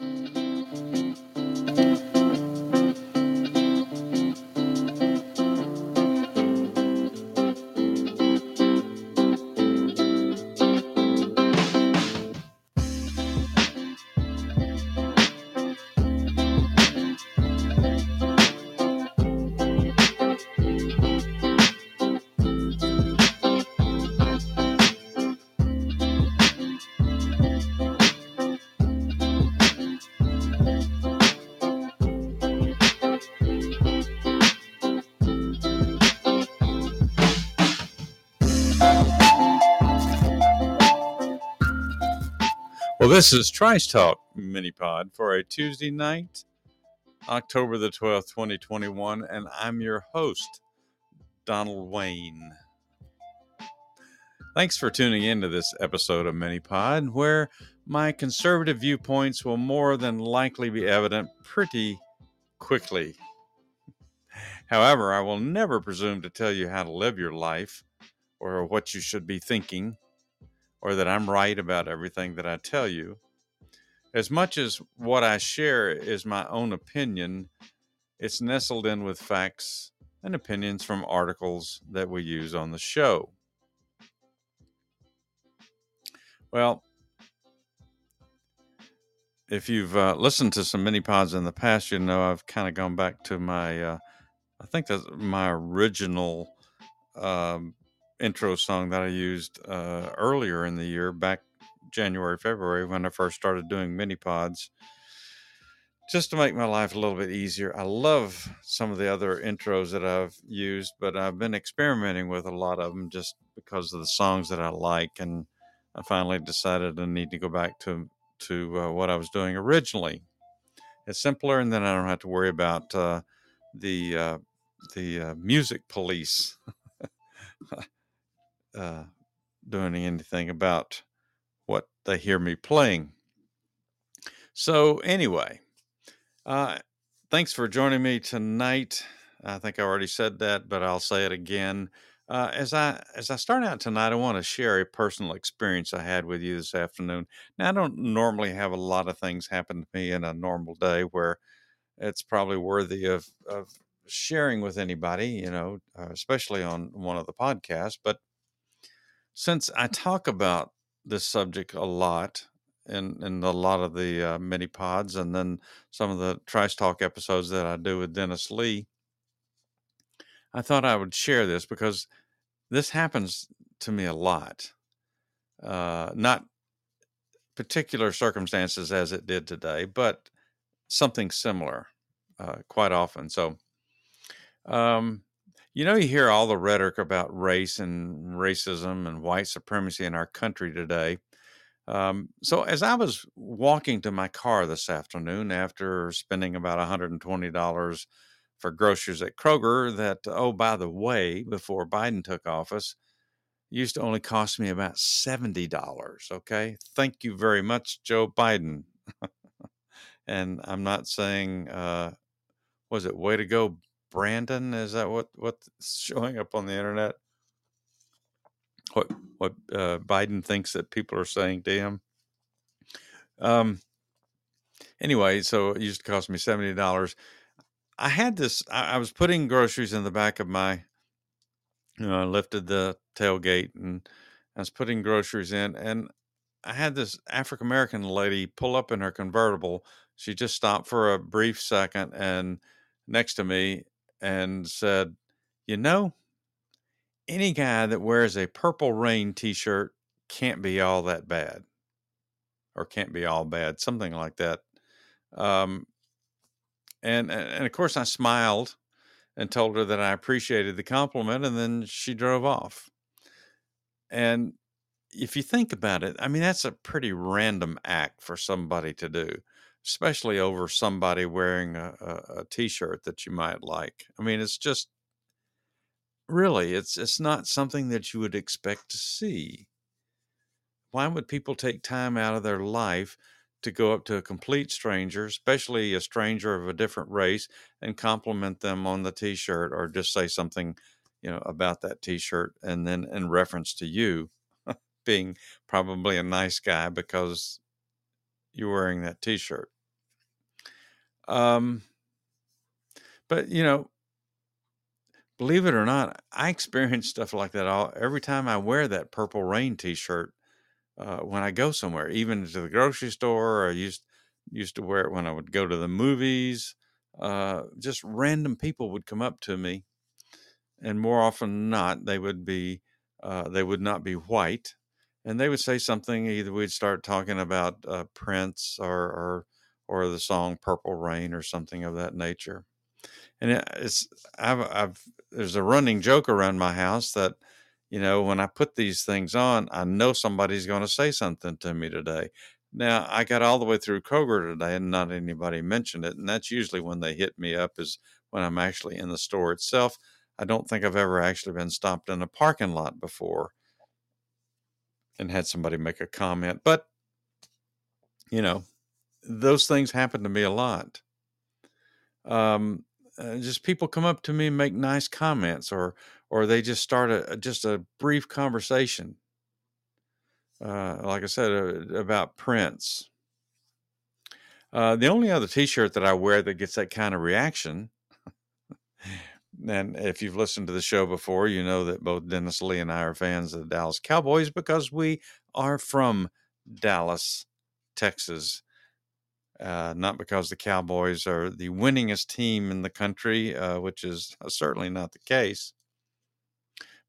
Well, this is Trice Talk mini pod for a Tuesday night, October the 12th, 2021, and I'm your host, Donald Wayne. Thanks for tuning in to this episode of Mini Pod, where my conservative viewpoints will more than likely be evident pretty quickly. However, I will never presume to tell you how to live your life or what you should be thinking or that I'm right about everything that I tell you. As much as what I share is my own opinion, it's nestled in with facts and opinions from articles that we use on the show. Well, if you've uh, listened to some mini pods in the past, you know I've kind of gone back to my, uh, I think that's my original um, intro song that I used uh, earlier in the year, back January, February, when I first started doing mini pods, just to make my life a little bit easier. I love some of the other intros that I've used, but I've been experimenting with a lot of them just because of the songs that I like. And I finally decided I need to go back to, to uh, what I was doing originally. It's simpler, and then I don't have to worry about uh, the uh, the uh, music police uh, doing anything about what they hear me playing. So, anyway, uh, thanks for joining me tonight. I think I already said that, but I'll say it again. Uh, as I as I start out tonight, I want to share a personal experience I had with you this afternoon. Now, I don't normally have a lot of things happen to me in a normal day where it's probably worthy of of sharing with anybody, you know, uh, especially on one of the podcasts. But since I talk about this subject a lot in in a lot of the uh, mini pods, and then some of the Trice Talk episodes that I do with Dennis Lee, I thought I would share this because this happens to me a lot. Uh, not particular circumstances as it did today, but something similar uh, quite often. So, um, you know, you hear all the rhetoric about race and racism and white supremacy in our country today. Um, so, as I was walking to my car this afternoon after spending about $120 for groceries at Kroger, that, oh, by the way, before Biden took office, used to only cost me about $70. Okay. Thank you very much, Joe Biden. and I'm not saying, uh, was it way to go, Brandon? Is that what what's showing up on the internet? What what uh, Biden thinks that people are saying to him? Um. Anyway, so it used to cost me seventy dollars. I had this. I, I, was putting groceries in the back of my. You know, I lifted the tailgate and I was putting groceries in, and I had this African American lady pull up in her convertible. She just stopped for a brief second and next to me and said, You know, any guy that wears a Purple Rain t shirt can't be all that bad or can't be all bad, something like that. Um, and, and of course, I smiled and told her that I appreciated the compliment, and then she drove off. And if you think about it, I mean, that's a pretty random act for somebody to do especially over somebody wearing a a, a t-shirt that you might like. I mean, it's just really it's it's not something that you would expect to see. Why would people take time out of their life to go up to a complete stranger, especially a stranger of a different race, and compliment them on the t-shirt or just say something, you know, about that t-shirt and then in reference to you being probably a nice guy because you're wearing that t-shirt. Um, but you know, believe it or not, I experience stuff like that all every time I wear that purple rain T-shirt uh, when I go somewhere, even to the grocery store. I used used to wear it when I would go to the movies. Uh, just random people would come up to me, and more often than not, they would be uh, they would not be white, and they would say something. Either we'd start talking about uh, Prince or, or or the song Purple Rain or something of that nature. And it's I've I've there's a running joke around my house that you know when I put these things on, I know somebody's going to say something to me today. Now I got all the way through Kroger today and not anybody mentioned it, and that's usually when they hit me up is when I'm actually in the store itself. I don't think I've ever actually been stopped in a parking lot before and had somebody make a comment, but you know, those things happen to me a lot. Um, uh, just people come up to me and make nice comments, or or they just start a just a brief conversation. Uh, like I said uh, about Prince. Uh, the only other T-shirt that I wear that gets that kind of reaction, and if you've listened to the show before, you know that both Dennis Lee and I are fans of the Dallas Cowboys because we are from Dallas, Texas, uh, not because the Cowboys are the winningest team in the country, uh, which is uh, certainly not the case.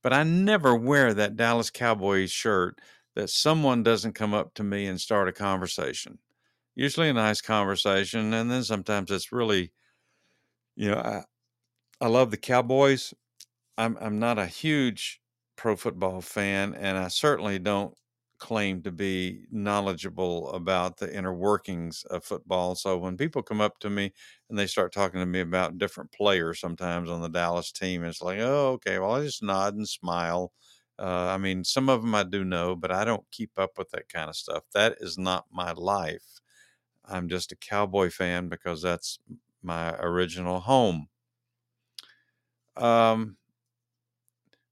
But I never wear that Dallas Cowboys shirt that someone doesn't come up to me and start a conversation. Usually a nice conversation, and then sometimes it's really, you know, I, I love the Cowboys. I'm I'm not a huge pro football fan, and I certainly don't claim to be knowledgeable about the inner workings of football. So when people come up to me and they start talking to me about different players sometimes on the Dallas team, it's like, oh, okay, well, I just nod and smile. Uh, I mean, some of them I do know, but I don't keep up with that kind of stuff. That is not my life. I'm just a cowboy fan because that's my original home. Um,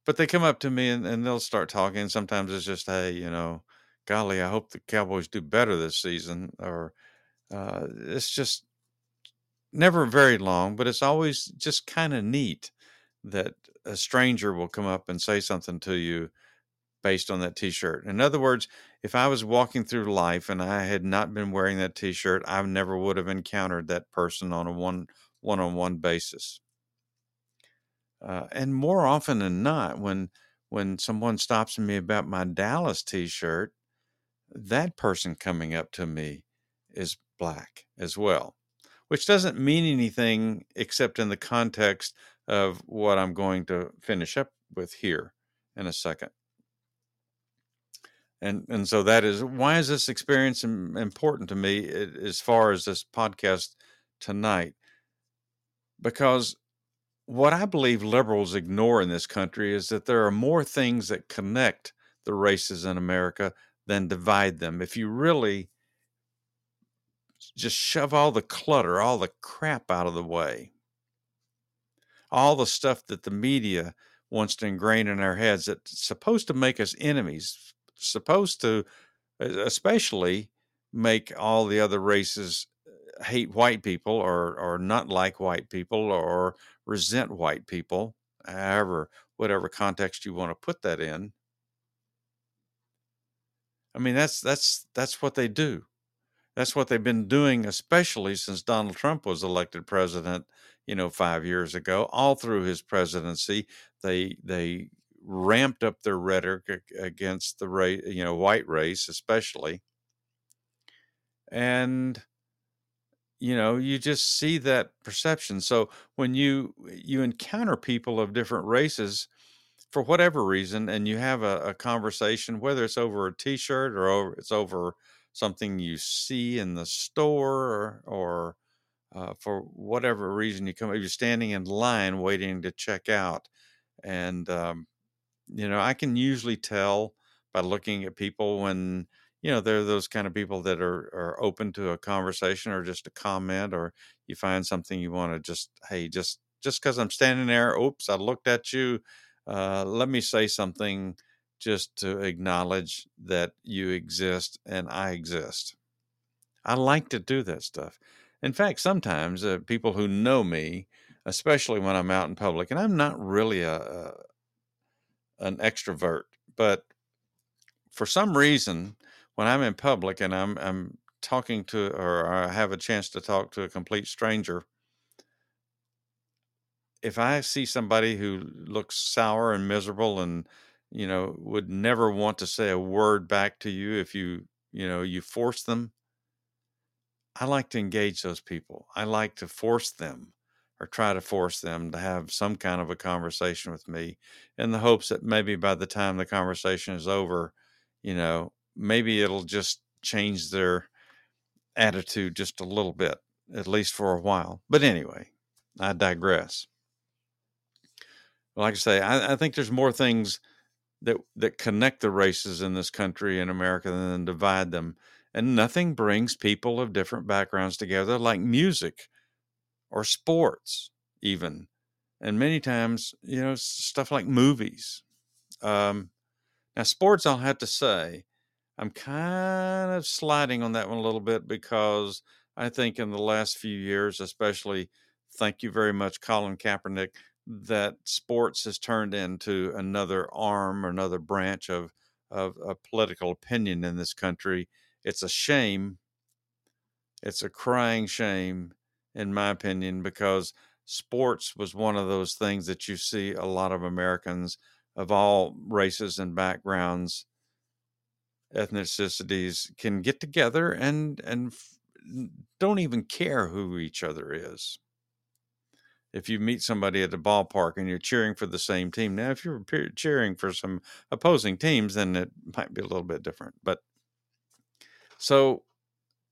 but they come up to me and, and they'll start talking. Sometimes it's just, hey, you know, golly, I hope the Cowboys do better this season. Or uh, it's just never very long, but it's always just kind of neat that a stranger will come up and say something to you based on that t-shirt. In other words, if I was walking through life and I had not been wearing that t-shirt, I never would have encountered that person on a one one-on-one basis. Uh, and more often than not, when when someone stops me about my Dallas T-shirt, that person coming up to me is black as well, which doesn't mean anything except in the context of what I'm going to finish up with here in a second. And and so that is why is this experience important to me as far as this podcast tonight? Because what I believe liberals ignore in this country is that there are more things that connect the races in America than divide them. If you really just shove all the clutter, all the crap out of the way, all the stuff that the media wants to ingrain in our heads that's supposed to make us enemies, supposed to especially make all the other races hate white people or or not like white people or resent white people, however, whatever context you want to put that in. I mean, that's that's that's what they do. That's what they've been doing, especially since Donald Trump was elected president. You know, five years ago, all through his presidency, they they ramped up their rhetoric against the race, you know, white race, especially. And you know you just see that perception. So when you you encounter people of different races for whatever reason and you have a, a conversation whether it's over a t-shirt or over, it's over something you see in the store or, or uh, for whatever reason you come you're standing in line waiting to check out and um, you know i can usually tell by looking at people when you know they're those kind of people that are are open to a conversation or just a comment or you find something you want to just hey just just because i'm standing there oops i looked at you uh, let me say something just to acknowledge that you exist and i exist. I like to do that stuff. In fact, sometimes uh, people who know me, especially when I'm out in public, and I'm not really a, a an extrovert, but for some reason, when I'm in public and I'm I'm talking to or I have a chance to talk to a complete stranger, if I see somebody who looks sour and miserable and you know would never want to say a word back to you if you you know you force them I like to engage those people. I like to force them or try to force them to have some kind of a conversation with me in the hopes that maybe by the time the conversation is over, you know, maybe it'll just change their attitude just a little bit, at least for a while. But anyway, I digress. Like I say, I, I think there's more things that that connect the races in this country in America than divide them. And nothing brings people of different backgrounds together like music or sports, even. And many times, you know, stuff like movies. Um, now, sports, I'll have to say, I'm kind of sliding on that one a little bit because I think in the last few years, especially, thank you very much, Colin Kaepernick, that sports has turned into another arm or another branch of, of, of political opinion in this country it's a shame. It's a crying shame, in my opinion, because sports was one of those things that you see a lot of Americans of all races and backgrounds, ethnicities can get together and and don't even care who each other is. If you meet somebody at the ballpark and you're cheering for the same team, now if you're cheering for some opposing teams, then it might be a little bit different. But so,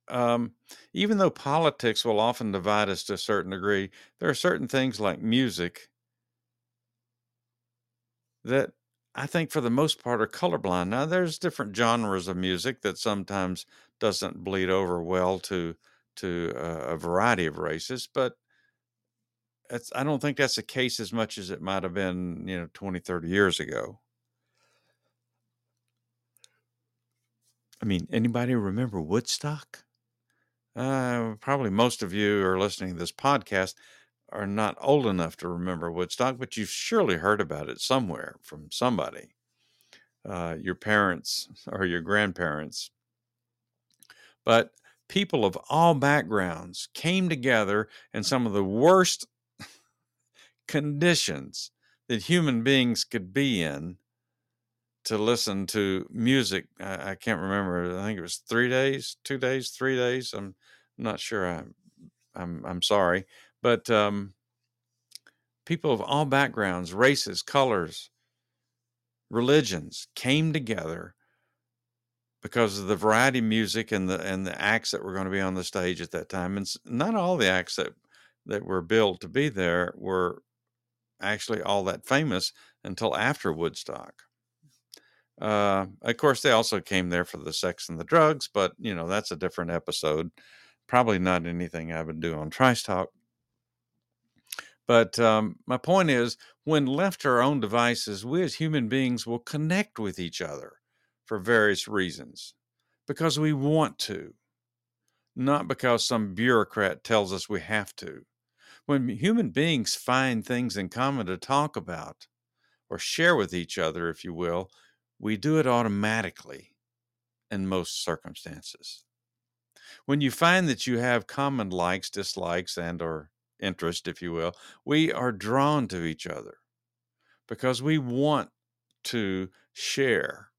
um, even though politics will often divide us to a certain degree, there are certain things like music that I think for the most part are colorblind. Now, there's different genres of music that sometimes doesn't bleed over well to to uh, a variety of races, but I don't think that's the case as much as it might have been, you know, 20, 30 years ago. I mean, anybody remember Woodstock? Uh, probably most of you are listening to this podcast are not old enough to remember Woodstock, but you've surely heard about it somewhere from somebody, uh, your parents or your grandparents. But people of all backgrounds came together in some of the worst conditions that human beings could be in to listen to music. I, I, can't remember. I think it was three days, two days, three days. I'm not sure. I, I'm I'm sorry, but um, people of all backgrounds, races, colors, religions came together because of the variety of music and the and the acts that were going to be on the stage at that time. And not all the acts that that were billed to be there were actually all that famous until after Woodstock. Uh, of course, they also came there for the sex and the drugs, but you know that's a different episode. Probably not anything I would do on Trice Talk. But um, my point is, when left to our own devices, we as human beings will connect with each other for various reasons because we want to, not because some bureaucrat tells us we have to. When human beings find things in common to talk about or share with each other, if you will, we do it automatically in most circumstances. When you find that you have common likes, dislikes, and or interest, if you will, we are drawn to each other because we want to share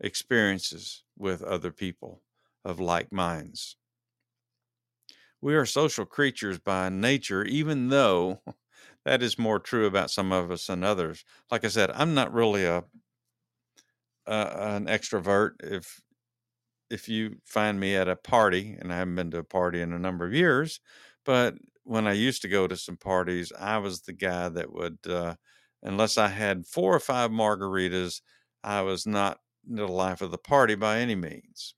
experiences with other people of like minds. We are social creatures by nature, even though that is more true about some of us than others. Like I said, I'm not really a uh, an extrovert. If if you find me at a party, and I haven't been to a party in a number of years, but when I used to go to some parties, I was the guy that would, uh, unless I had four or five margaritas, I was not the life of the party by any means.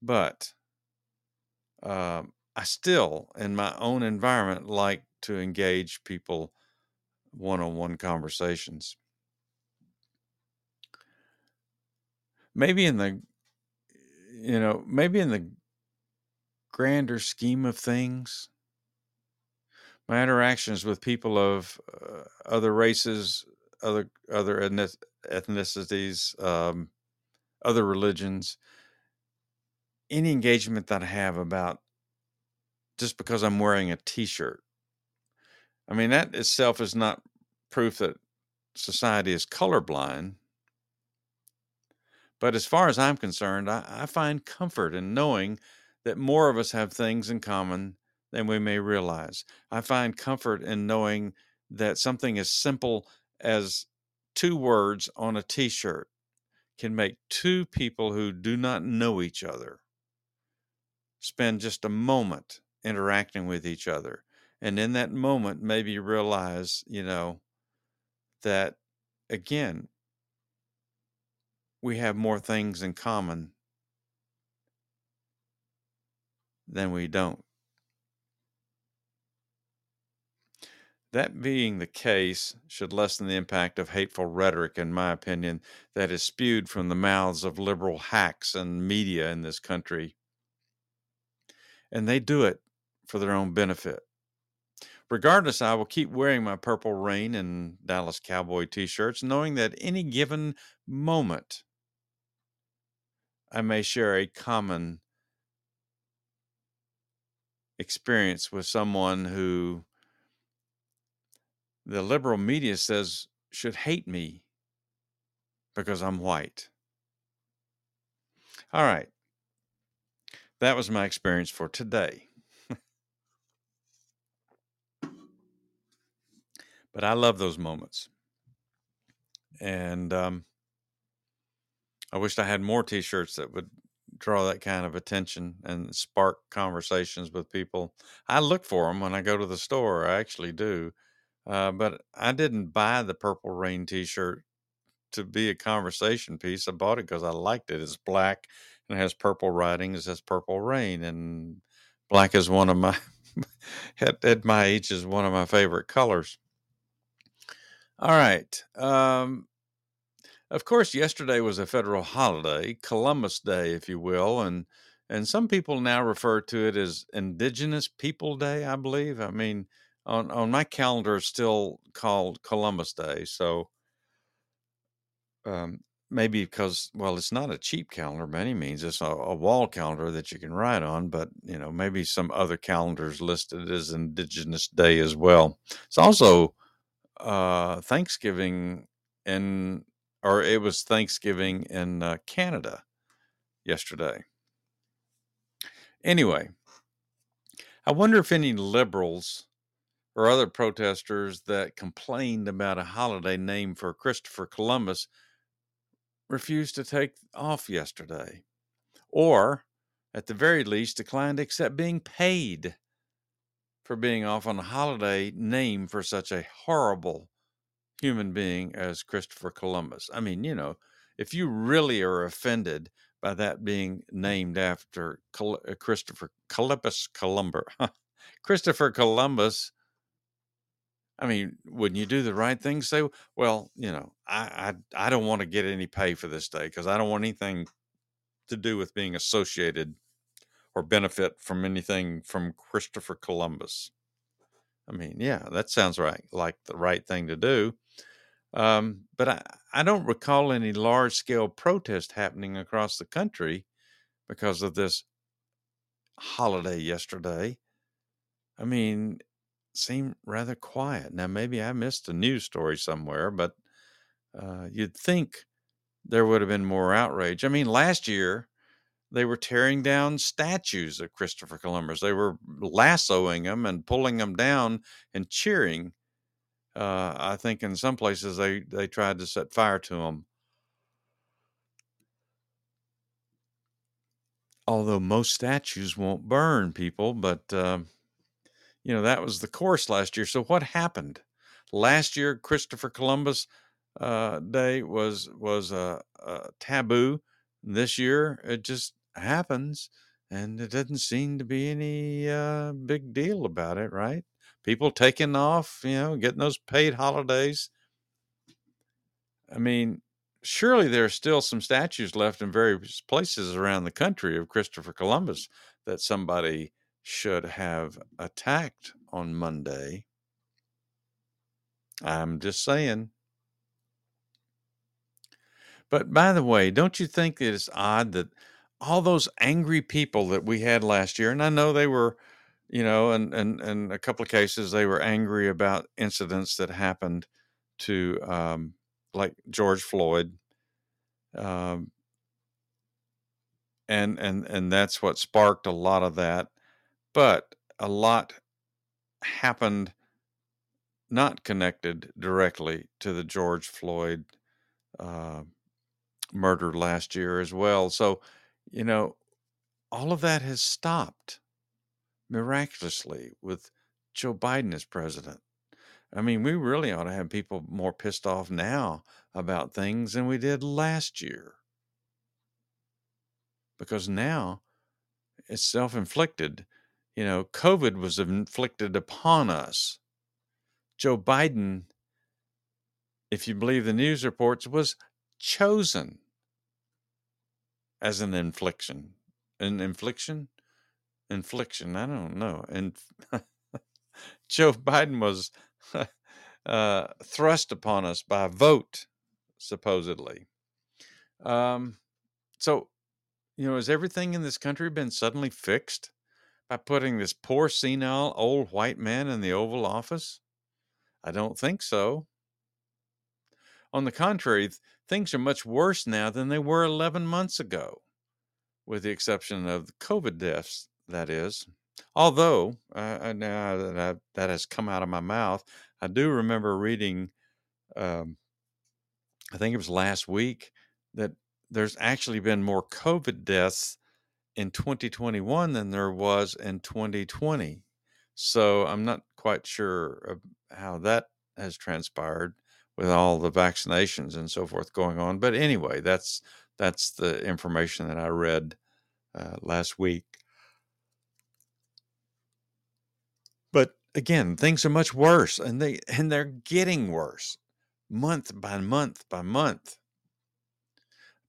But um, I still, in my own environment, like to engage people one on one conversations. maybe in the you know maybe in the grander scheme of things, my interactions with people of uh, other races, other other ethnicities, um, other religions, any engagement that I have about just because I'm wearing a T-shirt. I mean, that itself is not proof that society is colorblind. But as far as I'm concerned, I, I find comfort in knowing that more of us have things in common than we may realize. I find comfort in knowing that something as simple as two words on a t shirt can make two people who do not know each other spend just a moment interacting with each other. And in that moment, maybe realize, you know, that again, we have more things in common than we don't. That being the case should lessen the impact of hateful rhetoric, in my opinion, that is spewed from the mouths of liberal hacks and media in this country. And they do it for their own benefit. Regardless, I will keep wearing my Purple Rain and Dallas Cowboy t shirts, knowing that any given moment I may share a common experience with someone who the liberal media says should hate me because I'm white. All right. That was my experience for today. but I love those moments. And um, I wished I had more t shirts that would draw that kind of attention and spark conversations with people. I look for them when I go to the store. I actually do. Uh, but I didn't buy the Purple Rain t shirt to be a conversation piece. I bought it because I liked it. It's black and it has purple writing. It says Purple Rain. And black is one of my, at, at my age, is one of my favorite colors. All right. Um, of course, yesterday was a federal holiday, Columbus Day, if you will, and and some people now refer to it as Indigenous People Day. I believe. I mean, on on my calendar, it's still called Columbus Day. So, um, maybe because well, it's not a cheap calendar by any means. It's a, a wall calendar that you can write on, but you know, maybe some other calendars listed as Indigenous Day as well. It's also uh, Thanksgiving in or it was Thanksgiving in uh, Canada yesterday. Anyway, I wonder if any liberals or other protesters that complained about a holiday named for Christopher Columbus refused to take off yesterday, or at the very least declined to accept being paid for being off on a holiday named for such a horrible human being as Christopher Columbus. I mean, you know, if you really are offended by that being named after uh, Christopher Columbus Columbus, Christopher Columbus, I mean, wouldn't you do the right thing? Say, well, you know, I I, I don't want to get any pay for this day because I don't want anything to do with being associated or benefit from anything from Christopher Columbus. I mean, yeah, that sounds right, like the right thing to do. Um, but I, I don't recall any large scale protest happening across the country because of this holiday yesterday. I mean, seemed rather quiet. Now, maybe I missed a news story somewhere, but uh, you'd think there would have been more outrage. I mean, last year they were tearing down statues of Christopher Columbus. They were lassoing them and pulling them down and cheering uh, I think in some places they they tried to set fire to them. Although most statues won't burn people, but uh, you know that was the course last year. So what happened last year? Christopher Columbus uh, Day was was a, a taboo. This year it just happens, and it doesn't seem to be any uh, big deal about it, right? people taking off, you know, getting those paid holidays. I mean, surely there are still some statues left in various places around the country of Christopher Columbus that somebody should have attacked on Monday. I'm just saying. But by the way, don't you think that it's odd that all those angry people that we had last year, and I know they were, you know, and and and a couple of cases they were angry about incidents that happened to um, like George Floyd, um, and and and that's what sparked a lot of that. But a lot happened not connected directly to the George Floyd uh, murder last year as well. So, you know, all of that has stopped miraculously with Joe Biden as president. I mean, we really ought to have people more pissed off now about things than we did last year. Because now it's self inflicted. You know, COVID was inflicted upon us. Joe Biden, if you believe the news reports, was chosen as an infliction. An infliction? Infliction. I don't know. And Joe Biden was uh, thrust upon us by vote, supposedly. Um, so, you know, has everything in this country been suddenly fixed by putting this poor, senile, old white man in the Oval Office? I don't think so. On the contrary, things are much worse now than they were 11 months ago, with the exception of the COVID deaths, that is. Although, uh, now that I, that has come out of my mouth, I do remember reading, um, I think it was last week, that there's actually been more COVID deaths in 2021 than there was in 2020. So I'm not quite sure how that has transpired with all the vaccinations and so forth going on. But anyway, that's that's the information that I read uh, last week. But again, things are much worse, and they and they're getting worse, month by month by month.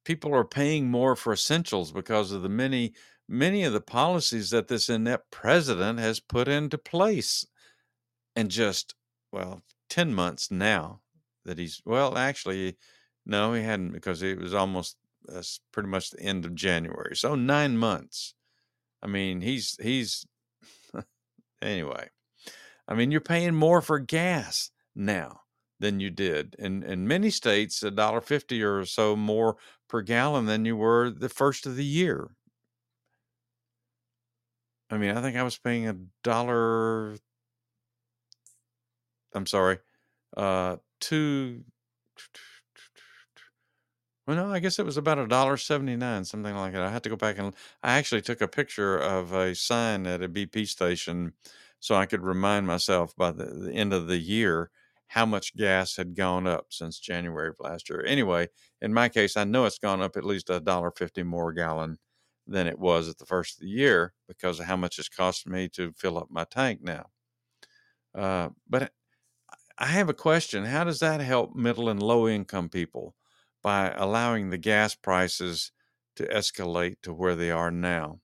People are paying more for essentials because of the many many of the policies that this inept president has put into place, and just well, ten months now that he's well, actually, no, he hadn't because it was almost that's pretty much the end of January, so nine months. I mean, he's he's anyway. I mean, you're paying more for gas now than you did in in many states, a dollar fifty or so more per gallon than you were the first of the year. I mean, I think I was paying a dollar. I'm sorry, uh, two. Well, no, I guess it was about a dollar seventy nine, something like that. I had to go back and I actually took a picture of a sign at a BP station so I could remind myself by the, the end of the year how much gas had gone up since January of last year. Anyway, in my case, I know it's gone up at least a dollar fifty more a gallon than it was at the first of the year because of how much it's cost me to fill up my tank now. Uh, but I have a question: How does that help middle and low income people by allowing the gas prices to escalate to where they are now?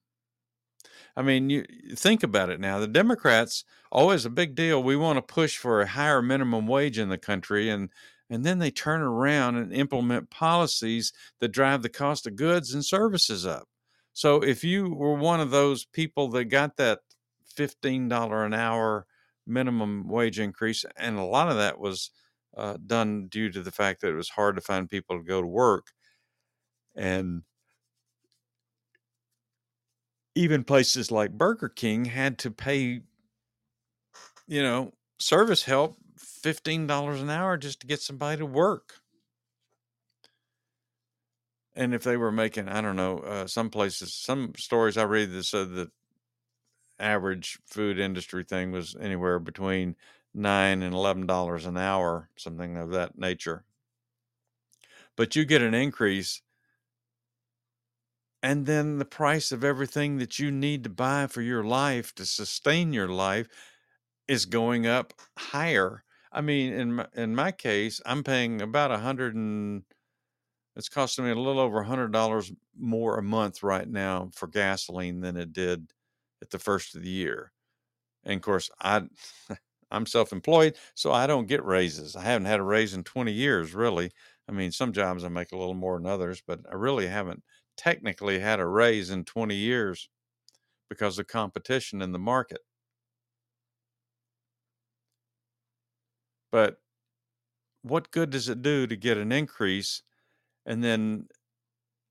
I mean, you think about it now. The Democrats always a big deal. We want to push for a higher minimum wage in the country, and and then they turn around and implement policies that drive the cost of goods and services up. So if you were one of those people that got that fifteen dollar an hour minimum wage increase, and a lot of that was uh, done due to the fact that it was hard to find people to go to work, and even places like Burger King had to pay, you know, service help $15 an hour just to get somebody to work. And if they were making, I don't know, uh, some places, some stories I read that said that average food industry thing was anywhere between nine and eleven dollars an hour, something of that nature. But you get an increase and then the price of everything that you need to buy for your life to sustain your life is going up higher. I mean, in my, in my case, I'm paying about a hundred and it's costing me a little over a hundred dollars more a month right now for gasoline than it did at the first of the year. And of course, I I'm self-employed, so I don't get raises. I haven't had a raise in 20 years, really. I mean, some jobs I make a little more than others, but I really haven't technically had a raise in 20 years because of competition in the market. But what good does it do to get an increase and then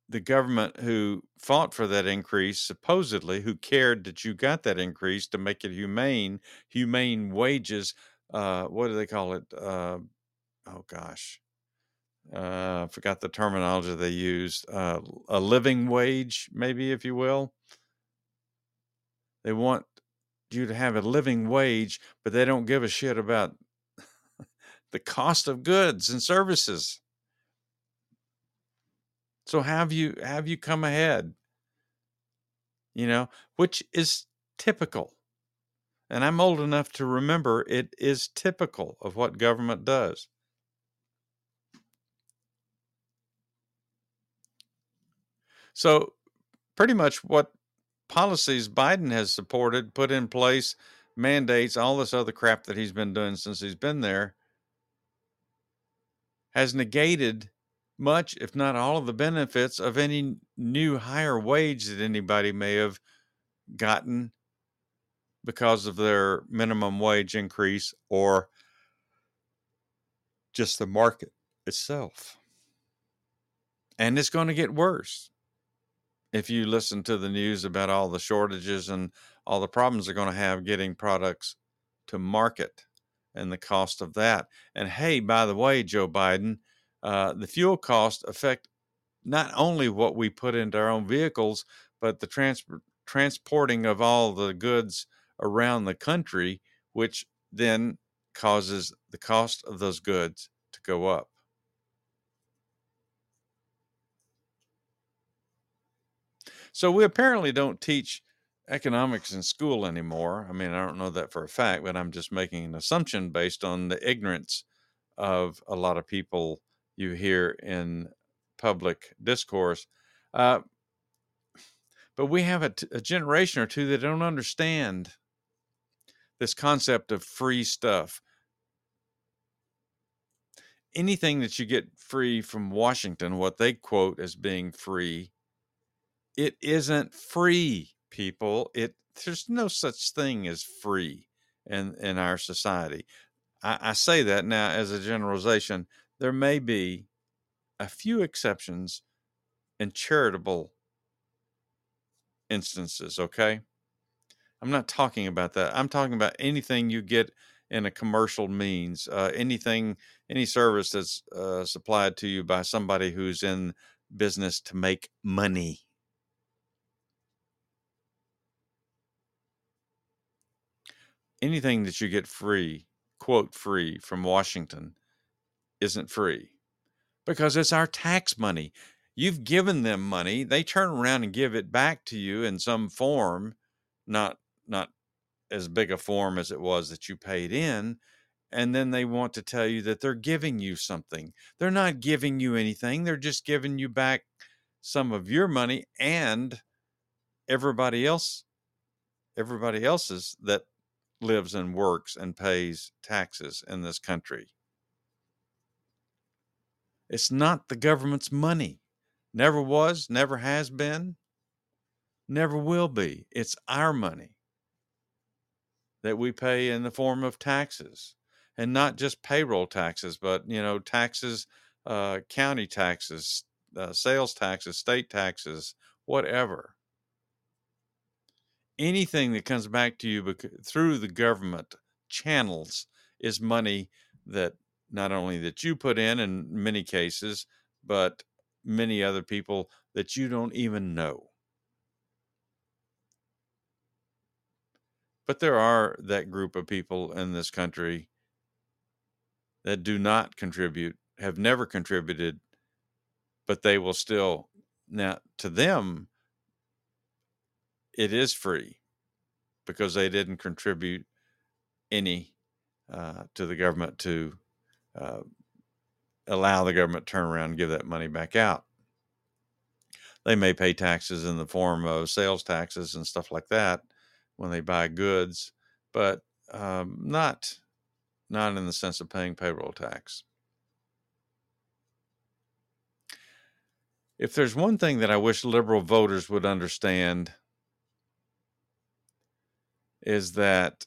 the government who fought for that increase, supposedly, who cared that you got that increase to make it humane, humane wages. Uh, what do they call it? Uh, oh gosh, uh, I forgot the terminology they used. Uh, a living wage, maybe, if you will. They want you to have a living wage, but they don't give a shit about the cost of goods and services. So have you have you come ahead? You know, which is typical. And I'm old enough to remember it is typical of what government does. So pretty much what policies Biden has supported, put in place, mandates, all this other crap that he's been doing since he's been there has negated much, if not all, of the benefits of any new higher wage that anybody may have gotten because of their minimum wage increase or just the market itself. And it's going to get worse if you listen to the news about all the shortages and all the problems they're going to have getting products to market and the cost of that. And hey, by the way, Joe Biden, uh, the fuel costs affect not only what we put into our own vehicles, but the trans- transporting of all the goods around the country, which then causes the cost of those goods to go up. So we apparently don't teach economics in school anymore. I mean, I don't know that for a fact, but I'm just making an assumption based on the ignorance of a lot of people you hear in public discourse. Uh, but we have a, t- a generation or two that don't understand this concept of free stuff. Anything that you get free from Washington, what they quote as being free, it isn't free, people. It there's no such thing as free in in our society. I, I say that now as a generalization there may be a few exceptions in charitable instances, okay? I'm not talking about that. I'm talking about anything you get in a commercial means, uh, anything, any service that's uh, supplied to you by somebody who's in business to make money. Anything that you get free, quote, free from Washington isn't free because it's our tax money. You've given them money, they turn around and give it back to you in some form, not not as big a form as it was that you paid in, and then they want to tell you that they're giving you something. They're not giving you anything. They're just giving you back some of your money and everybody else everybody else's that lives and works and pays taxes in this country. It's not the government's money. Never was, never has been, never will be. It's our money that we pay in the form of taxes and not just payroll taxes, but, you know, taxes, uh, county taxes, uh, sales taxes, state taxes, whatever. Anything that comes back to you through the government channels is money that not only that you put in in many cases, but many other people that you don't even know. But there are that group of people in this country that do not contribute, have never contributed, but they will still. Now, to them, it is free because they didn't contribute any uh, to the government to uh, allow the government to turn around and give that money back out. They may pay taxes in the form of sales taxes and stuff like that, when they buy goods, but um, not not in the sense of paying payroll tax. If there's one thing that I wish liberal voters would understand is that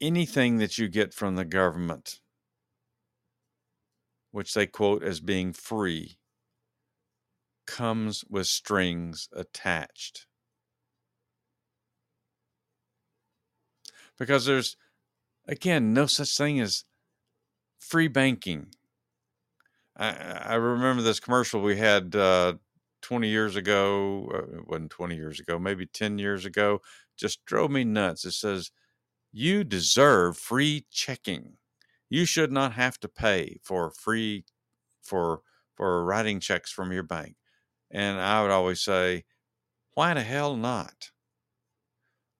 anything that you get from the government, which they quote as being free, comes with strings attached. Because there's, again, no such thing as free banking. I, I remember this commercial we had uh, 20 years ago. Uh, it wasn't 20 years ago, maybe 10 years ago. Just drove me nuts. It says, You deserve free checking. You should not have to pay for free for for writing checks from your bank. And I would always say, why the hell not?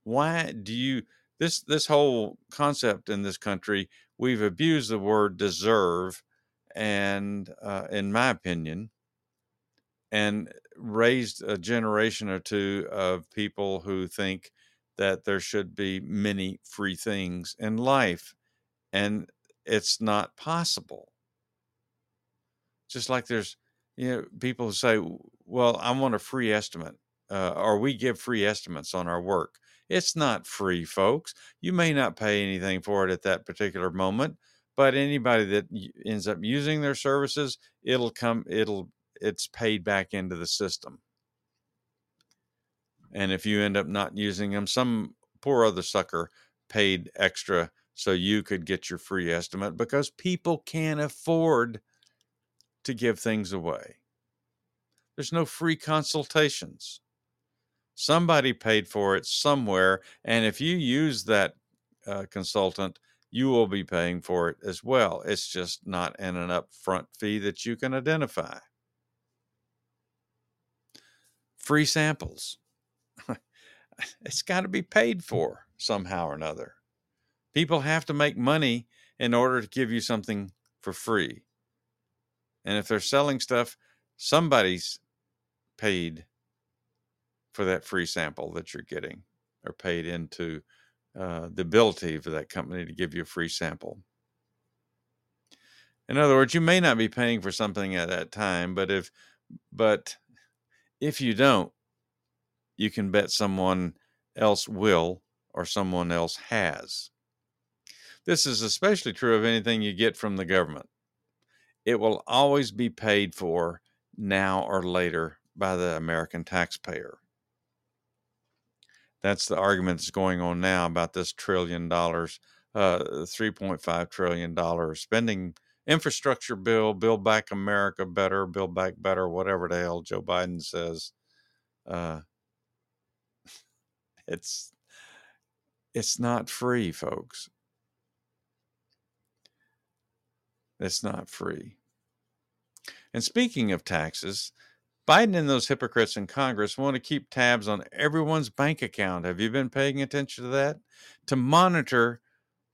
Why do you this this whole concept in this country, we've abused the word deserve and uh, in my opinion, and raised a generation or two of people who think that there should be many free things in life, and it's not possible. Just like there's, you know, people who say, "Well, I want a free estimate," uh, or we give free estimates on our work. It's not free, folks. You may not pay anything for it at that particular moment, but anybody that ends up using their services it'll come it'll it's paid back into the system and if you end up not using them some poor other sucker paid extra so you could get your free estimate because people can't afford to give things away there's no free consultations somebody paid for it somewhere and if you use that uh, consultant you will be paying for it as well. It's just not in an upfront fee that you can identify. Free samples. it's got to be paid for somehow or another. People have to make money in order to give you something for free. And if they're selling stuff, somebody's paid for that free sample that you're getting or paid into uh, the ability for that company to give you a free sample. In other words, you may not be paying for something at that time, but if but if you don't, you can bet someone else will or someone else has. This is especially true of anything you get from the government. It will always be paid for now or later by the American taxpayer. That's the argument that's going on now about this trillion dollars, uh, $3.5 trillion spending infrastructure bill, build back America better, build back better, whatever the hell Joe Biden says. Uh, it's it's not free, folks. It's not free. And speaking of taxes, Biden and those hypocrites in Congress want to keep tabs on everyone's bank account. Have you been paying attention to that? To monitor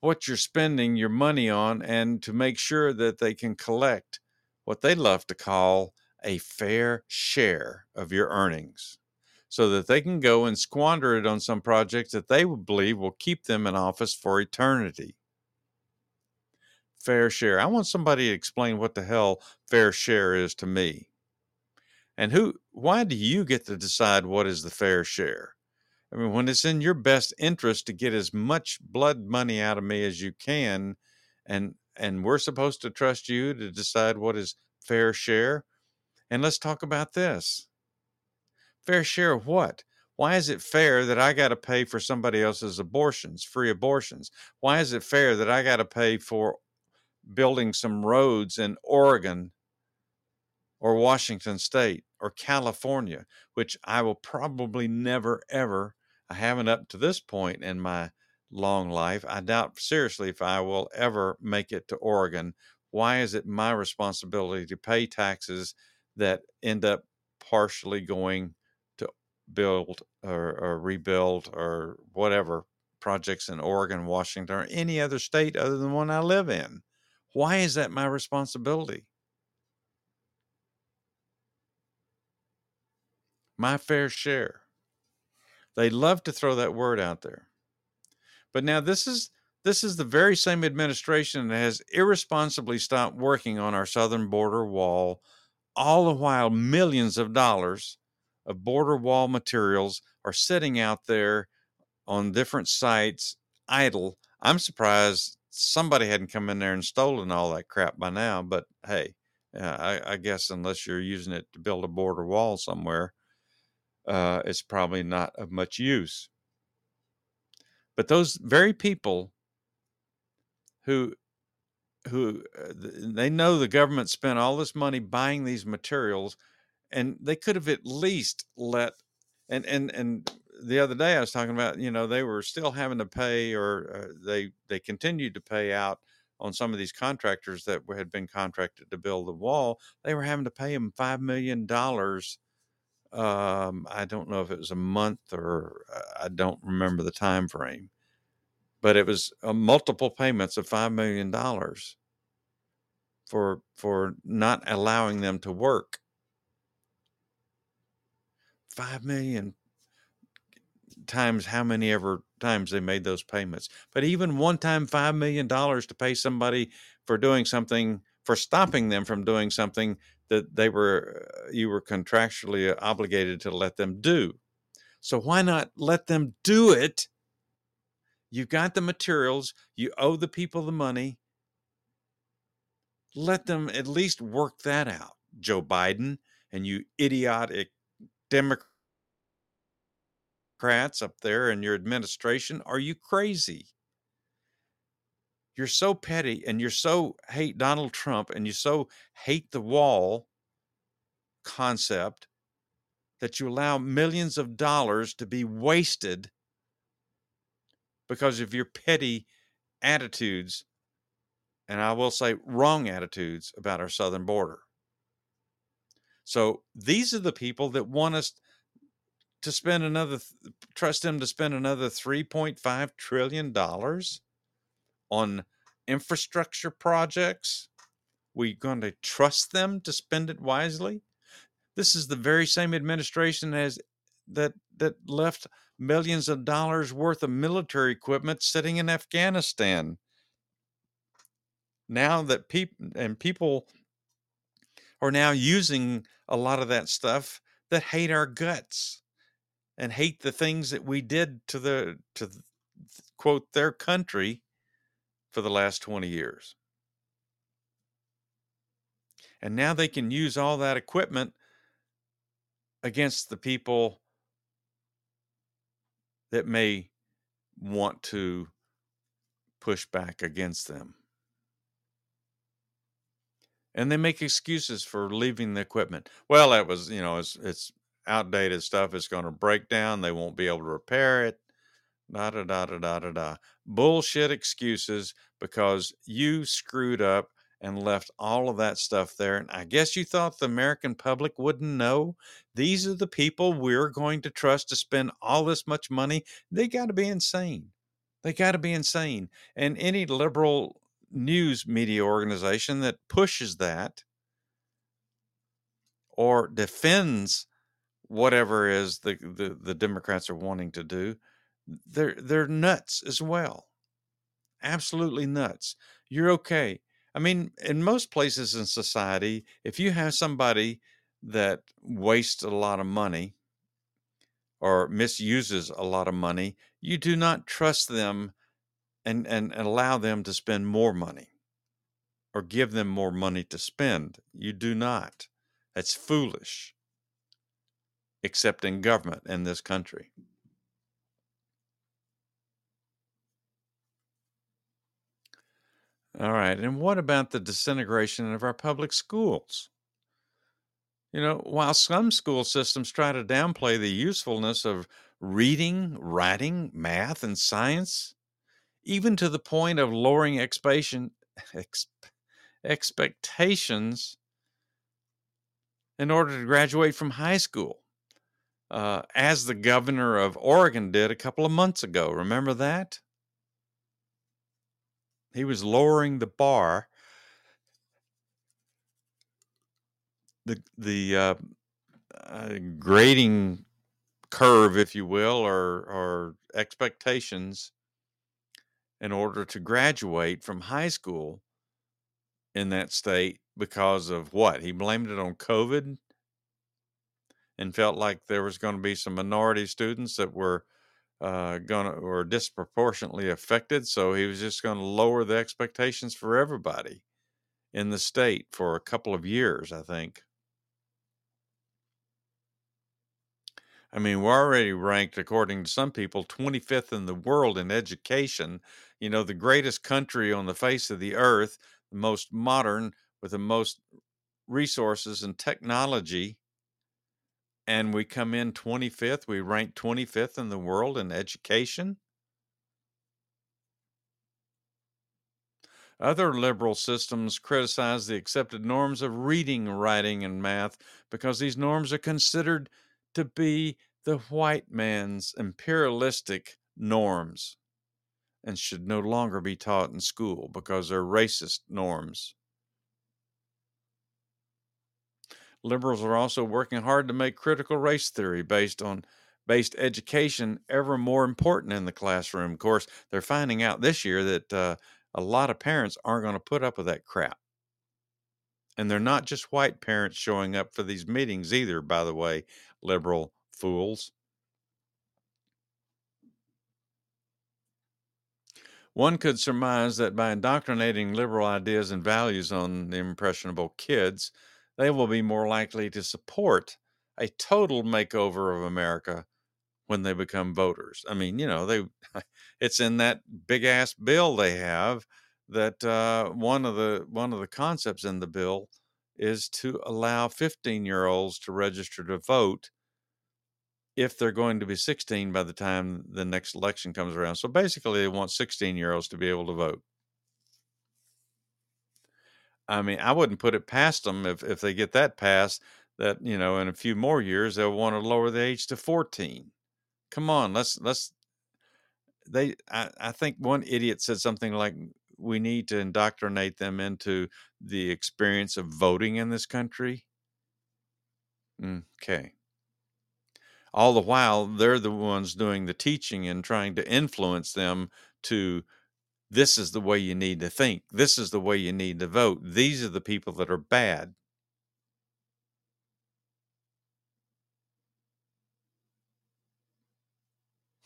what you're spending your money on and to make sure that they can collect what they love to call a fair share of your earnings so that they can go and squander it on some projects that they believe will keep them in office for eternity. Fair share. I want somebody to explain what the hell fair share is to me. And who why do you get to decide what is the fair share? I mean, when it's in your best interest to get as much blood money out of me as you can, and and we're supposed to trust you to decide what is fair share. And let's talk about this. Fair share of what? Why is it fair that I got to pay for somebody else's abortions, free abortions? Why is it fair that I got to pay for building some roads in Oregon or Washington State or California, which I will probably never, ever, I haven't up to this point in my long life. I doubt seriously if I will ever make it to Oregon. Why is it my responsibility to pay taxes that end up partially going to build or, or rebuild or whatever projects in Oregon, Washington, or any other state other than the one I live in? Why is that my responsibility? my fair share. They love to throw that word out there. But now this is this is the very same administration that has irresponsibly stopped working on our southern border wall, all the while millions of dollars of border wall materials are sitting out there on different sites idle. I'm surprised somebody hadn't come in there and stolen all that crap by now. But hey, uh, I, I, guess unless you're using it to build a border wall somewhere, uh, it's probably not of much use. But those very people who who uh, they know the government spent all this money buying these materials and they could have at least let and and and the other day I was talking about you know they were still having to pay or uh, they they continued to pay out on some of these contractors that had been contracted to build the wall they were having to pay them 5 million dollars um, I don't know if it was a month or I don't remember the time frame but it was uh, multiple payments of five million dollars for for not allowing them to work. Five million times how many ever times they made those payments. But even one time, five million dollars to pay somebody for doing something for stopping them from doing something that they were uh, you were contractually obligated to let them do. So why not let them do it You've got the materials, you owe the people the money. Let them at least work that out, Joe Biden and you idiotic Democrats up there in your administration. Are you crazy? You're so petty and you're so hate Donald Trump and you so hate the wall concept that you allow millions of dollars to be wasted because of your petty attitudes, and I will say wrong attitudes about our southern border. So these are the people that want us to spend another, trust them to spend another $3.5 trillion on infrastructure projects. We going to trust them to spend it wisely? This is the very same administration as that that left millions of dollars worth of military equipment sitting in Afghanistan. Now that people and people are now using a lot of that stuff that hate our guts and hate the things that we did to the to quote their country for the last 20 years. And now they can use all that equipment against the people that may want to push back against them. And they make excuses for leaving the equipment. Well, that was, you know, it's, it's outdated stuff. It's going to break down. They won't be able to repair it. Da da da da da da da. Bullshit excuses because you screwed up and left all of that stuff there. And I guess you thought the American public wouldn't know. These are the people we're going to trust to spend all this much money. They got to be insane. They got to be insane. And any liberal news media organization that pushes that or defends whatever is the, the, the Democrats are wanting to do, they're they're nuts as well. Absolutely nuts. You're okay I mean, in most places in society, if you have somebody that wastes a lot of money or misuses a lot of money, you do not trust them and, and, allow them to spend more money or give them more money to spend. You do not. That's foolish, except in government in this country. All right. And what about the disintegration of our public schools? You know, while some school systems try to downplay the usefulness of reading, writing, math, and science, even to the point of lowering expectation, ex, expectations in order to graduate from high school, uh, as the governor of Oregon did a couple of months ago. Remember that? He was lowering the bar. The the uh, uh, grading curve, if you will, or or expectations in order to graduate from high school in that state because of what? He blamed it on COVID and felt like there was going to be some minority students that were uh, to or disproportionately affected. So he was just going to lower the expectations for everybody in the state for a couple of years, I think. I mean, we're already ranked, according to some people, 25th in the world in education. You know, the greatest country on the face of the earth, the most modern, with the most resources and technology. And we come in 25th. We rank 25th in the world in education. Other liberal systems criticize the accepted norms of reading, writing, and math because these norms are considered to be the white man's imperialistic norms and should no longer be taught in school because they're racist norms. Liberals are also working hard to make critical race theory based on based education ever more important in the classroom. Of course, they're finding out this year that uh, a lot of parents aren't going to put up with that crap. And they're not just white parents showing up for these meetings either, by the way, liberal fools. One could surmise that by indoctrinating liberal ideas and values on the impressionable kids, they will be more likely to support a total makeover of America when they become voters. I mean, you know, they it's in that big ass bill they have that uh, one of the one of the concepts in the bill is to allow 15 year olds to register to vote if they're going to be 16 by the time the next election comes around. So basically, they want 16 year olds to be able to vote. I mean, I wouldn't put it past them if, if they get that passed that, you know, in a few more years, they'll want to lower the age to 14. Come on, let's, let's, they, I, I think one idiot said something like, we need to indoctrinate them into the experience of voting in this country. Okay. All the while, they're the ones doing the teaching and trying to influence them to this is the way you need to think. This is the way you need to vote. These are the people that are bad.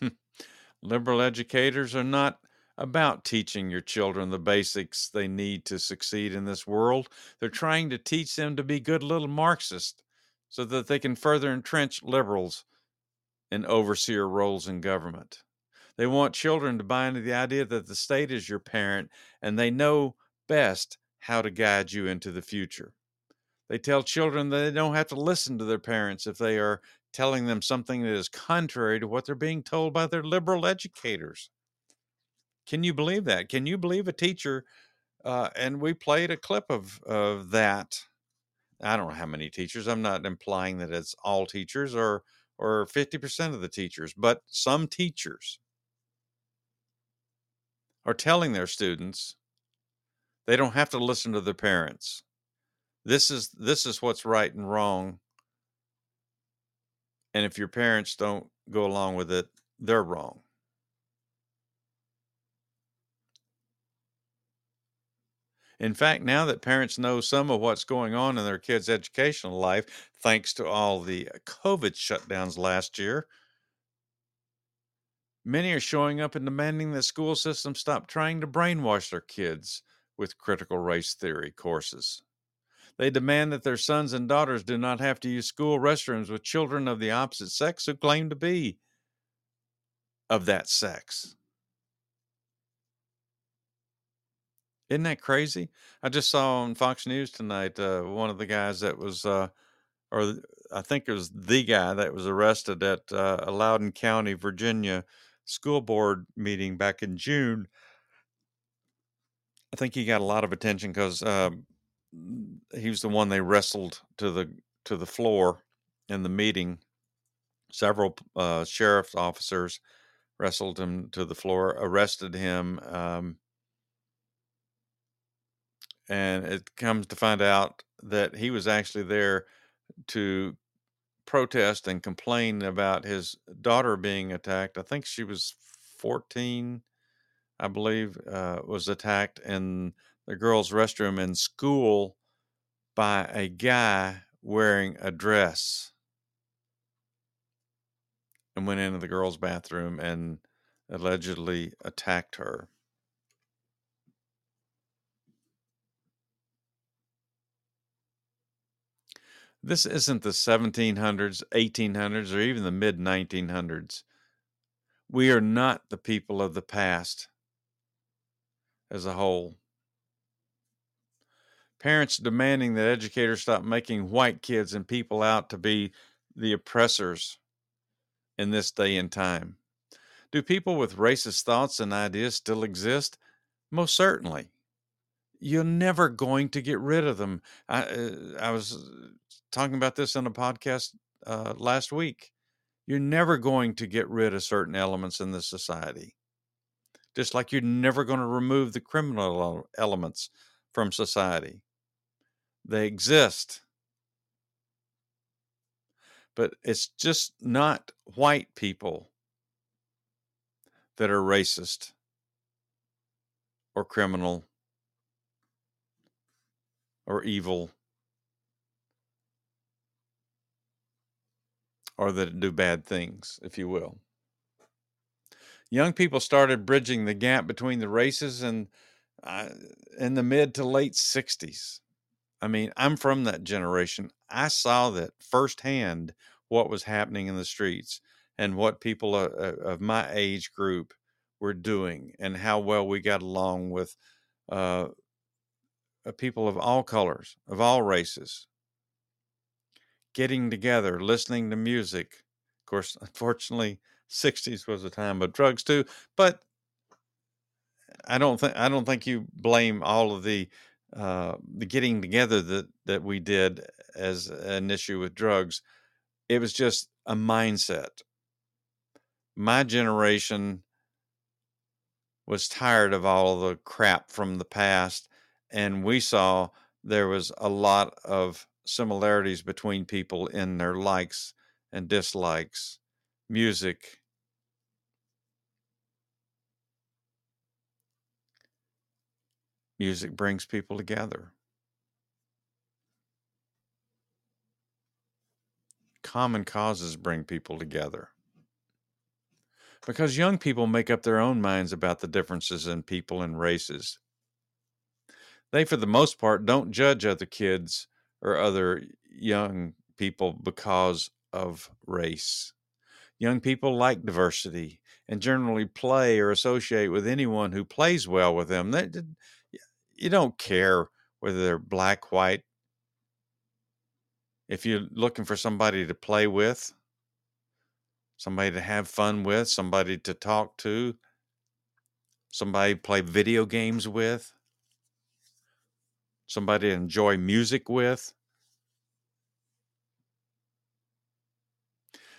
Hmm. Liberal educators are not about teaching your children the basics they need to succeed in this world. They're trying to teach them to be good little Marxists so that they can further entrench liberals in overseer roles in government. They want children to buy into the idea that the state is your parent and they know best how to guide you into the future. They tell children that they don't have to listen to their parents if they are telling them something that is contrary to what they're being told by their liberal educators. Can you believe that? Can you believe a teacher? Uh, and we played a clip of, of that. I don't know how many teachers. I'm not implying that it's all teachers or or 50% of the teachers, but some teachers are telling their students they don't have to listen to their parents. This is this is what's right and wrong. And if your parents don't go along with it, they're wrong. In fact, now that parents know some of what's going on in their kids' educational life, thanks to all the uh, COVID shutdowns last year, many are showing up and demanding that school systems stop trying to brainwash their kids with critical race theory courses. They demand that their sons and daughters do not have to use school restrooms with children of the opposite sex who claim to be of that sex. Isn't that crazy? I just saw on Fox News tonight uh, one of the guys that was, uh, or I think it was the guy that was arrested at uh, Loudoun County, Virginia school board meeting back in June. I think he got a lot of attention because um, he was the one they wrestled to the to the floor in the meeting. Several uh, sheriff's officers wrestled him to the floor, arrested him. Um, and it comes to find out that he was actually there to protest and complain about his daughter being attacked. I think she was 14, I believe, uh, was attacked in the girls' restroom in school by a guy wearing a dress and went into the girls' bathroom and allegedly attacked her. This isn't the 1700s, 1800s, or even the mid 1900s. We are not the people of the past as a whole. Parents demanding that educators stop making white kids and people out to be the oppressors in this day and time. Do people with racist thoughts and ideas still exist? Most certainly. You're never going to get rid of them. I, uh, I was talking about this on a podcast uh, last week. You're never going to get rid of certain elements in the society, just like you're never going to remove the criminal elements from society. They exist. But it's just not white people that are racist or criminal or evil or that do bad things, if you will. Young people started bridging the gap between the races and uh, in the mid to late 60s. I mean, I'm from that generation. I saw that firsthand what was happening in the streets and what people uh, uh, of my age group were doing and how well we got along with uh, uh people of all colors, of all races, getting together, listening to music. Of course, unfortunately, 60s was a time of drugs too, but I don't think I don't think you blame all of the uh, the getting together that that we did as an issue with drugs. It was just a mindset. My generation was tired of all the crap from the past, and we saw there was a lot of similarities between people in their likes and dislikes, music. Music brings people together. Common causes bring people together. Because young people make up their own minds about the differences in people and races. They, for the most part, don't judge other kids or other young people because of race. Young people like diversity and generally play or associate with anyone who plays well with them. They, you don't care whether they're black, white. If you're looking for somebody to play with, somebody to have fun with, somebody to talk to, somebody to play video games with, somebody to enjoy music with.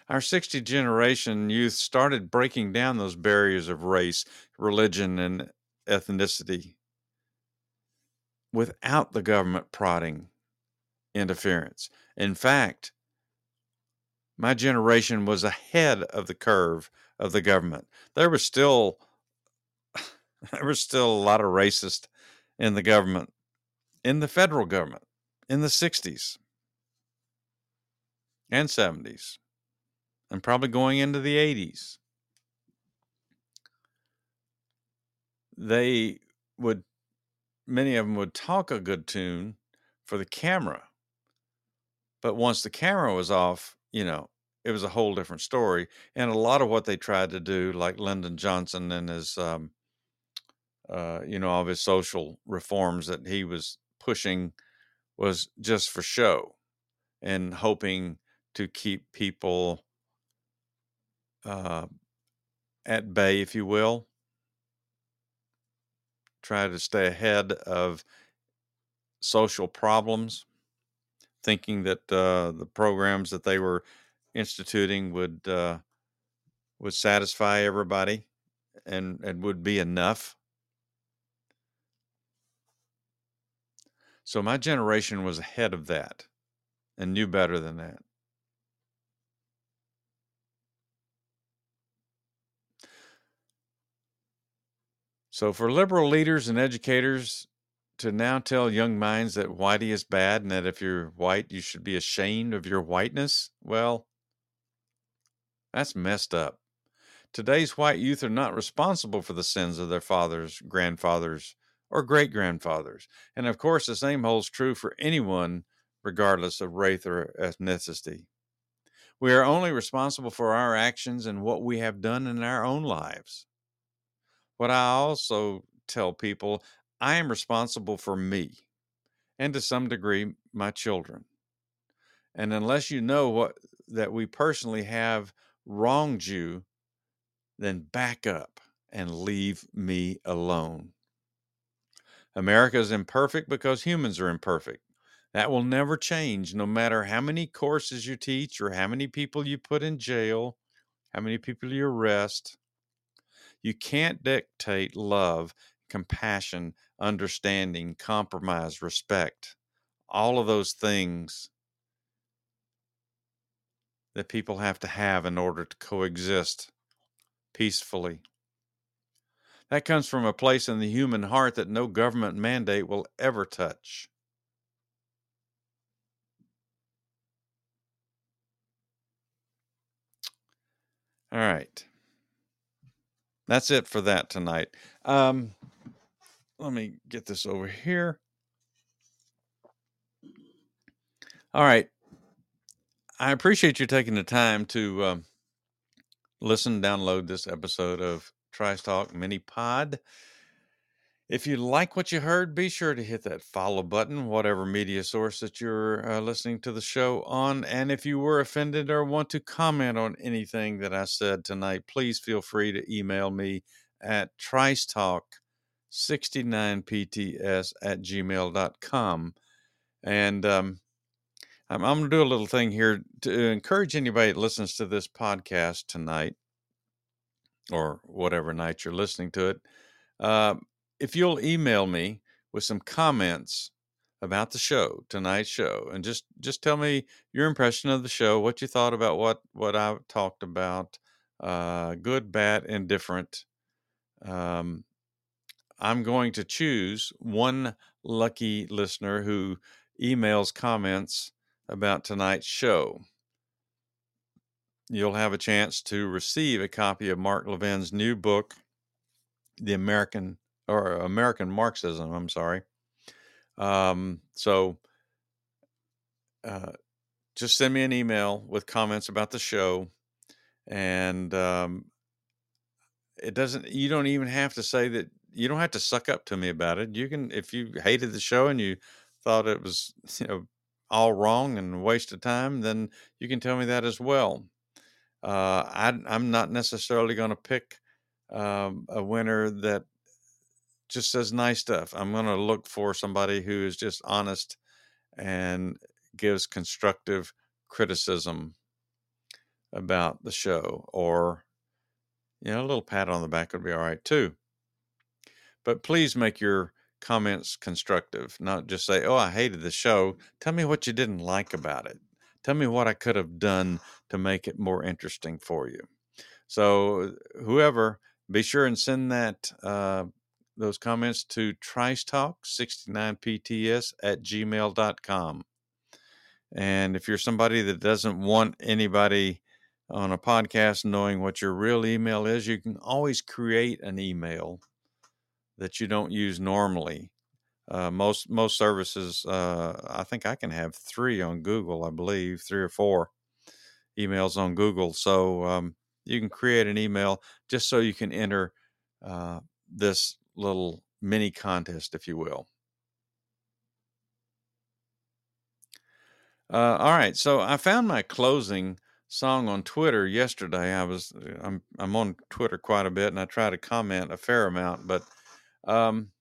Our 60 generation youth started breaking down those barriers of race, religion, and ethnicity without the government prodding interference. In fact, my generation was ahead of the curve of the government. There was still there was still a lot of racist in the government in the federal government in the 60s and 70s and probably going into the 80s. They would, many of them would talk a good tune for the camera. But once the camera was off, you know, it was a whole different story. And a lot of what they tried to do, like Lyndon Johnson and his, um, uh, you know, all of his social reforms that he was pushing was just for show and hoping to keep people uh, at bay, if you will. Try to stay ahead of social problems, thinking that uh, the programs that they were instituting would uh, would satisfy everybody and and would be enough. So my generation was ahead of that and knew better than that. So, for liberal leaders and educators to now tell young minds that whitey is bad and that if you're white, you should be ashamed of your whiteness, well, that's messed up. Today's white youth are not responsible for the sins of their fathers, grandfathers, or great grandfathers. And of course, the same holds true for anyone, regardless of race or ethnicity. We are only responsible for our actions and what we have done in our own lives. What I also tell people, I am responsible for me and to some degree my children. And unless you know what that we personally have wronged you, then back up and leave me alone. America is imperfect because humans are imperfect. That will never change, no matter how many courses you teach or how many people you put in jail, how many people you arrest. You can't dictate love, compassion, understanding, compromise, respect, all of those things that people have to have in order to coexist peacefully. That comes from a place in the human heart that no government mandate will ever touch. All right. That's it for that tonight. Um, let me get this over here. All right. I appreciate you taking the time to um, listen, download this episode of Trice Talk Mini Pod. If you like what you heard, be sure to hit that follow button, whatever media source that you're uh, listening to the show on. And if you were offended or want to comment on anything that I said tonight, please feel free to email me at tricetalk69pts at gmail.com. And um, I'm, I'm going to do a little thing here to encourage anybody that listens to this podcast tonight or whatever night you're listening to it. Uh, if you'll email me with some comments about the show tonight's show and just just tell me your impression of the show what you thought about what what i talked about uh, good bad indifferent um, i'm going to choose one lucky listener who emails comments about tonight's show you'll have a chance to receive a copy of mark levin's new book the american or American Marxism. I'm sorry. Um, so uh, just send me an email with comments about the show, and um, it doesn't. You don't even have to say that. You don't have to suck up to me about it. You can, if you hated the show and you thought it was, you know, all wrong and waste of time, then you can tell me that as well. Uh, I, am not necessarily going to pick um, a winner that just says nice stuff. I'm going to look for somebody who is just honest and gives constructive criticism about the show or you know a little pat on the back would be all right too. But please make your comments constructive not just say oh i hated the show. Tell me what you didn't like about it tell me what i could have done to make it more interesting for you so whoever be sure and send that uh, those comments to tricetalk69pts at gmail.com. And if you're somebody that doesn't want anybody on a podcast knowing what your real email is, you can always create an email that you don't use normally. Uh, most most services, uh, I think I can have three on Google, I believe, three or four emails on Google. So um, you can create an email just so you can enter uh, this little mini contest, if you will. Uh, all right, so I found my closing song on Twitter yesterday. I was uh, I'm I'm on Twitter quite a bit, and I try to comment a fair amount, but um,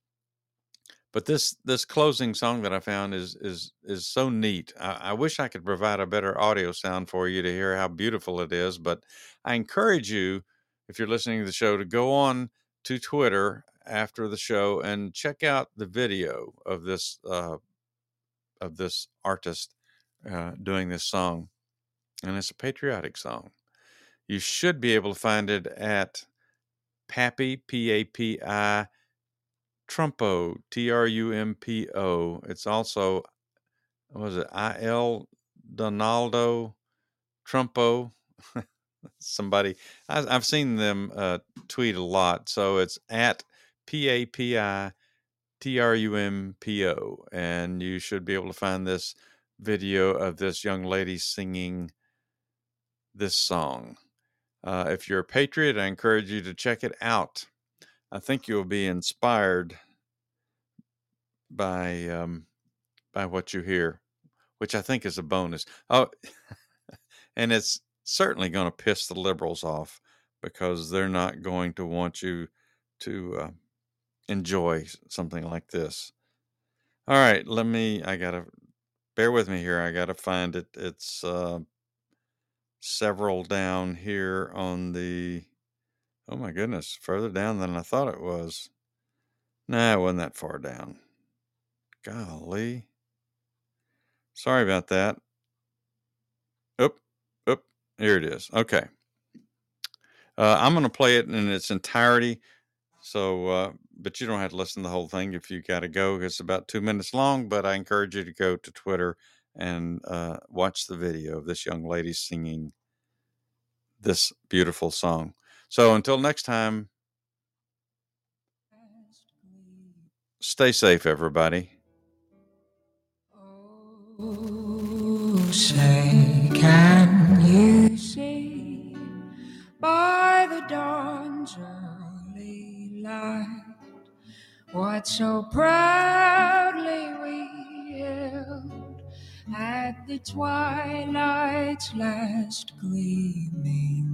but this this closing song that I found is is is so neat. I, I, wish I could provide a better audio sound for you to hear how beautiful it is. But I encourage you, if you're listening to the show, to go on to Twitter after the show and check out the video of this uh, of this artist uh, doing this song, and it's a patriotic song. You should be able to find it at Papi P A P I Trumpo, T R U M P O. It's also, was it, I L Donaldo Trumpo? Somebody, I, I've seen them uh, tweet a lot. So it's at P A P I T R U M P O. And you should be able to find this video of this young lady singing this song. Uh, if you're a patriot, I encourage you to check it out. I think you'll be inspired by um, by what you hear, which I think is a bonus. Oh, and it's certainly going to piss the liberals off because they're not going to want you to uh, enjoy something like this. All right, let me. I gotta bear with me here. I gotta find it. It's uh, several down here on the. Oh my goodness, further down than I thought it was. Nah, it wasn't that far down. Golly. Sorry about that. Oop, oop, here it is. Okay. Uh, I'm going to play it in its entirety. So, uh, but you don't have to listen to the whole thing if you got to go. It's about two minutes long, but I encourage you to go to Twitter and uh, watch the video of this young lady singing this beautiful song. So, until next time, stay safe, everybody. Oh, say, can you see by the dawn's early light what so proudly we hailed at the twilight's last gleaming?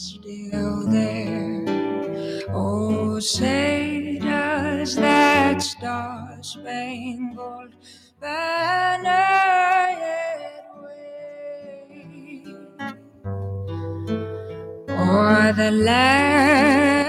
still there. Oh, say does that star spangled banner yet wave o'er the land